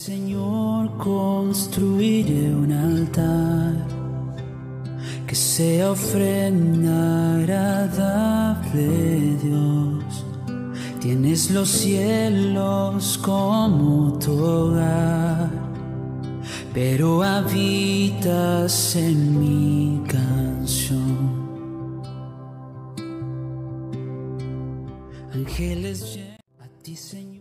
Señor, construiré un altar que sea ofrenda agradable, Dios. Tienes los cielos como tu hogar, pero habitas en mi canción. Ángeles, a ti, Señor.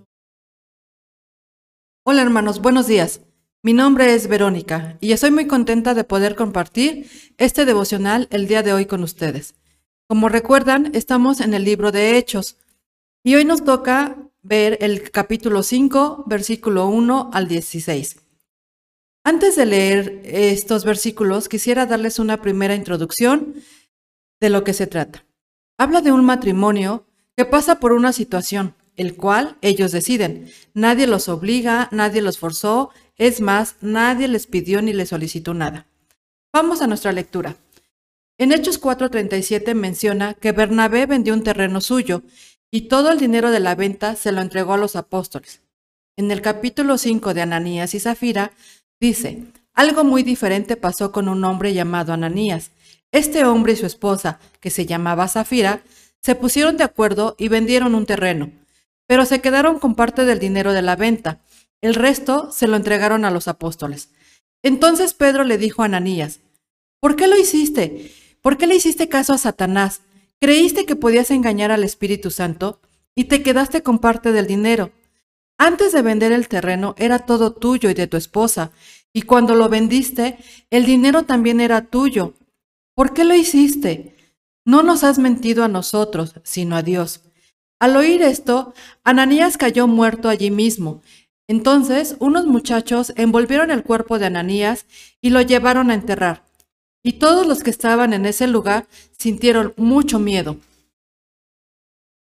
Hola hermanos, buenos días. Mi nombre es Verónica y estoy muy contenta de poder compartir este devocional el día de hoy con ustedes. Como recuerdan, estamos en el libro de Hechos y hoy nos toca ver el capítulo 5, versículo 1 al 16. Antes de leer estos versículos, quisiera darles una primera introducción de lo que se trata. Habla de un matrimonio que pasa por una situación, el cual ellos deciden. Nadie los obliga, nadie los forzó, es más, nadie les pidió ni les solicitó nada. Vamos a nuestra lectura. En Hechos 4:37 menciona que Bernabé vendió un terreno suyo y todo el dinero de la venta se lo entregó a los apóstoles. En el capítulo 5 de Ananías y Zafira dice, algo muy diferente pasó con un hombre llamado Ananías. Este hombre y su esposa, que se llamaba Zafira, se pusieron de acuerdo y vendieron un terreno, pero se quedaron con parte del dinero de la venta. El resto se lo entregaron a los apóstoles. Entonces Pedro le dijo a Ananías, ¿por qué lo hiciste? ¿Por qué le hiciste caso a Satanás? ¿Creíste que podías engañar al Espíritu Santo y te quedaste con parte del dinero? Antes de vender el terreno era todo tuyo y de tu esposa, y cuando lo vendiste, el dinero también era tuyo. ¿Por qué lo hiciste? No nos has mentido a nosotros, sino a Dios. Al oír esto, Ananías cayó muerto allí mismo. Entonces unos muchachos envolvieron el cuerpo de Ananías y lo llevaron a enterrar. Y todos los que estaban en ese lugar sintieron mucho miedo.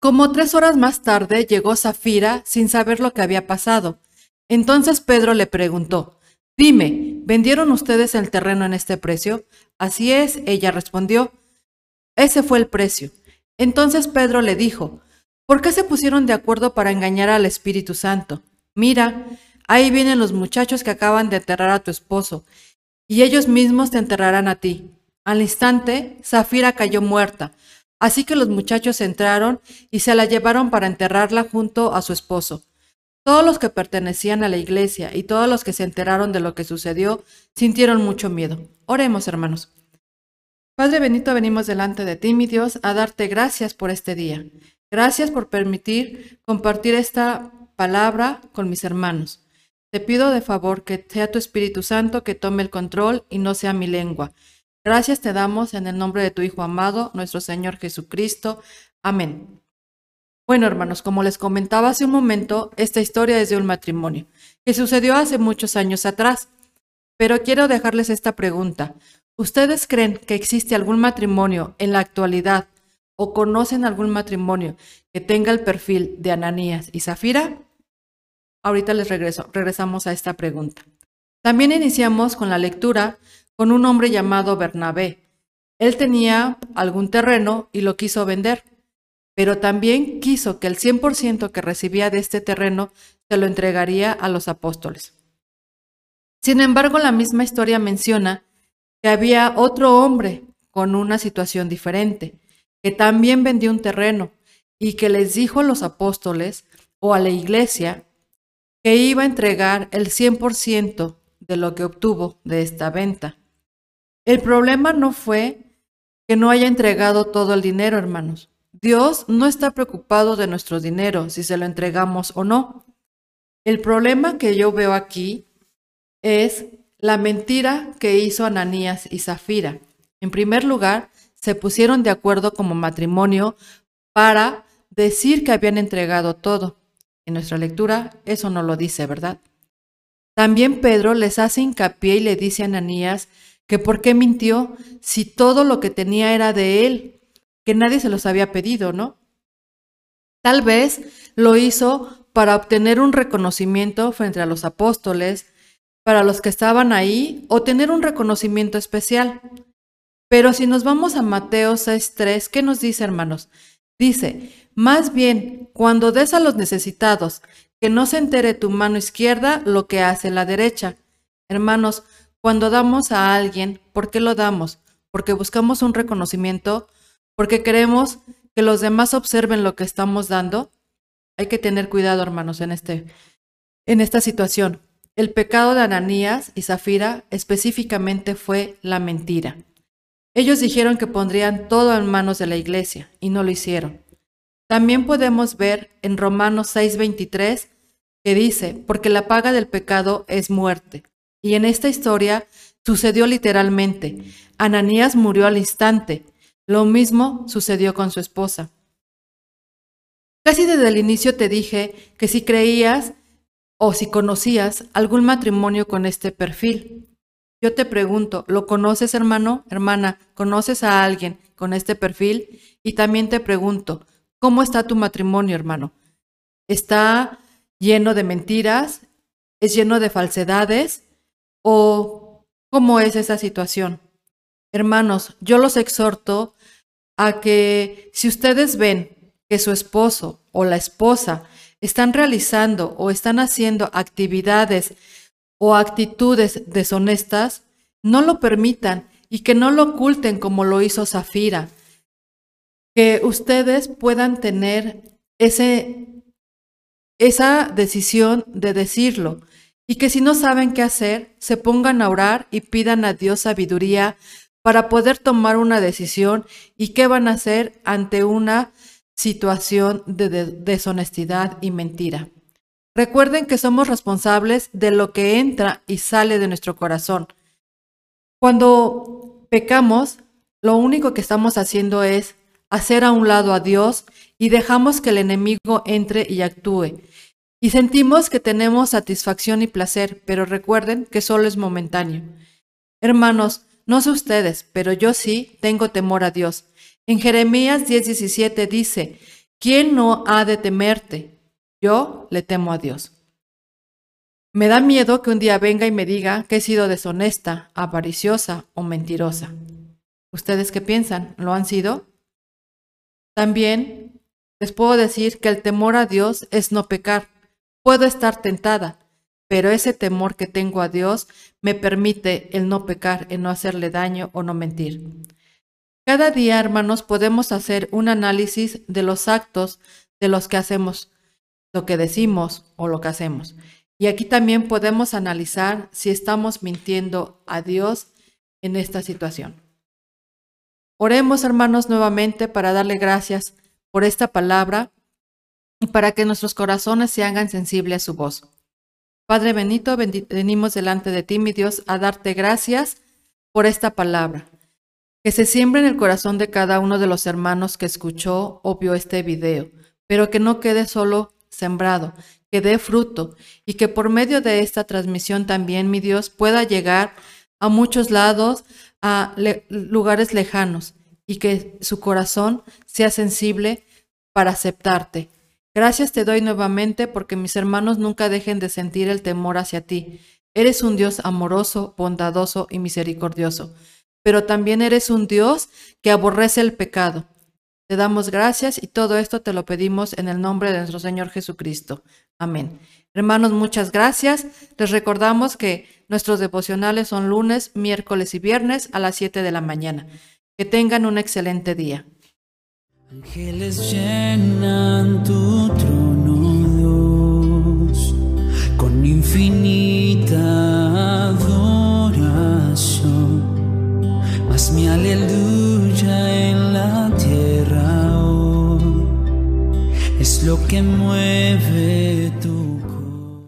Como tres horas más tarde llegó Zafira sin saber lo que había pasado. Entonces Pedro le preguntó, Dime, ¿vendieron ustedes el terreno en este precio? Así es, ella respondió. Ese fue el precio. Entonces Pedro le dijo, ¿por qué se pusieron de acuerdo para engañar al Espíritu Santo? Mira, ahí vienen los muchachos que acaban de enterrar a tu esposo, y ellos mismos te enterrarán a ti. Al instante, Zafira cayó muerta, así que los muchachos entraron y se la llevaron para enterrarla junto a su esposo. Todos los que pertenecían a la iglesia y todos los que se enteraron de lo que sucedió sintieron mucho miedo. Oremos, hermanos. Padre Benito, venimos delante de ti, mi Dios, a darte gracias por este día. Gracias por permitir compartir esta palabra con mis hermanos. Te pido de favor que sea tu Espíritu Santo que tome el control y no sea mi lengua. Gracias te damos en el nombre de tu Hijo amado, nuestro Señor Jesucristo. Amén. Bueno, hermanos, como les comentaba hace un momento, esta historia es de un matrimonio que sucedió hace muchos años atrás. Pero quiero dejarles esta pregunta. ¿Ustedes creen que existe algún matrimonio en la actualidad o conocen algún matrimonio que tenga el perfil de Ananías y Zafira? Ahorita les regreso, regresamos a esta pregunta. También iniciamos con la lectura con un hombre llamado Bernabé. Él tenía algún terreno y lo quiso vender, pero también quiso que el 100% que recibía de este terreno se lo entregaría a los apóstoles. Sin embargo, la misma historia menciona que había otro hombre con una situación diferente, que también vendió un terreno y que les dijo a los apóstoles o a la iglesia que iba a entregar el 100% de lo que obtuvo de esta venta. El problema no fue que no haya entregado todo el dinero, hermanos. Dios no está preocupado de nuestro dinero, si se lo entregamos o no. El problema que yo veo aquí es la mentira que hizo Ananías y Zafira. En primer lugar, se pusieron de acuerdo como matrimonio para decir que habían entregado todo. En nuestra lectura eso no lo dice, ¿verdad? También Pedro les hace hincapié y le dice a Ananías que por qué mintió si todo lo que tenía era de él, que nadie se los había pedido, ¿no? Tal vez lo hizo para obtener un reconocimiento frente a los apóstoles, para los que estaban ahí o tener un reconocimiento especial. Pero si nos vamos a Mateo 6.3, ¿qué nos dice, hermanos? Dice, más bien, cuando des a los necesitados que no se entere tu mano izquierda lo que hace la derecha. Hermanos, cuando damos a alguien, ¿por qué lo damos? Porque buscamos un reconocimiento, porque queremos que los demás observen lo que estamos dando. Hay que tener cuidado, hermanos, en este en esta situación. El pecado de Ananías y Zafira específicamente fue la mentira. Ellos dijeron que pondrían todo en manos de la iglesia y no lo hicieron. También podemos ver en Romanos 6:23 que dice, porque la paga del pecado es muerte. Y en esta historia sucedió literalmente. Ananías murió al instante. Lo mismo sucedió con su esposa. Casi desde el inicio te dije que si creías o si conocías algún matrimonio con este perfil. Yo te pregunto, ¿lo conoces hermano, hermana? ¿Conoces a alguien con este perfil? Y también te pregunto, ¿cómo está tu matrimonio, hermano? ¿Está lleno de mentiras? ¿Es lleno de falsedades? ¿O cómo es esa situación? Hermanos, yo los exhorto a que si ustedes ven que su esposo o la esposa están realizando o están haciendo actividades o actitudes deshonestas, no lo permitan y que no lo oculten como lo hizo Zafira. Que ustedes puedan tener ese, esa decisión de decirlo y que si no saben qué hacer, se pongan a orar y pidan a Dios sabiduría para poder tomar una decisión y qué van a hacer ante una situación de, deshonestidad y mentira. Recuerden que somos responsables de lo que entra y sale de nuestro corazón. Cuando pecamos, lo único que estamos haciendo es hacer a un lado a Dios y dejamos que el enemigo entre y actúe. Y sentimos que tenemos satisfacción y placer, pero recuerden que solo es momentáneo. Hermanos, no sé ustedes, pero yo sí tengo temor a Dios. En Jeremías 10:17 dice, ¿quién no ha de temerte? Yo le temo a Dios. Me da miedo que un día venga y me diga que he sido deshonesta, avariciosa o mentirosa. ¿Ustedes qué piensan? ¿Lo han sido? También les puedo decir que el temor a Dios es no pecar. Puedo estar tentada, pero ese temor que tengo a Dios me permite el no pecar, el no hacerle daño o no mentir. Cada día, hermanos, podemos hacer un análisis de los actos de los que hacemos, lo que decimos o lo que hacemos. Y aquí también podemos analizar si estamos mintiendo a Dios en esta situación. Oremos, hermanos, nuevamente para darle gracias por esta palabra y para que nuestros corazones se hagan sensibles a su voz. Padre Benito, venimos delante de ti, mi Dios, a darte gracias por esta palabra que se siembre en el corazón de cada uno de los hermanos que escuchó o vio este video, pero que no quede solo sembrado, que dé fruto y que por medio de esta transmisión también, mi Dios, pueda llegar a muchos lados, a lugares lejanos y que su corazón sea sensible para aceptarte. Gracias te doy nuevamente porque mis hermanos nunca dejen de sentir el temor hacia ti. Eres un Dios amoroso, bondadoso y misericordioso pero también eres un Dios que aborrece el pecado. Te damos gracias y todo esto te lo pedimos en el nombre de nuestro Señor Jesucristo. Amén. Hermanos, muchas gracias. Les recordamos que nuestros devocionales son lunes, miércoles y viernes a las 7 de la mañana. Que tengan un excelente día. Ángeles llenan tu trono, con infinita que mueve.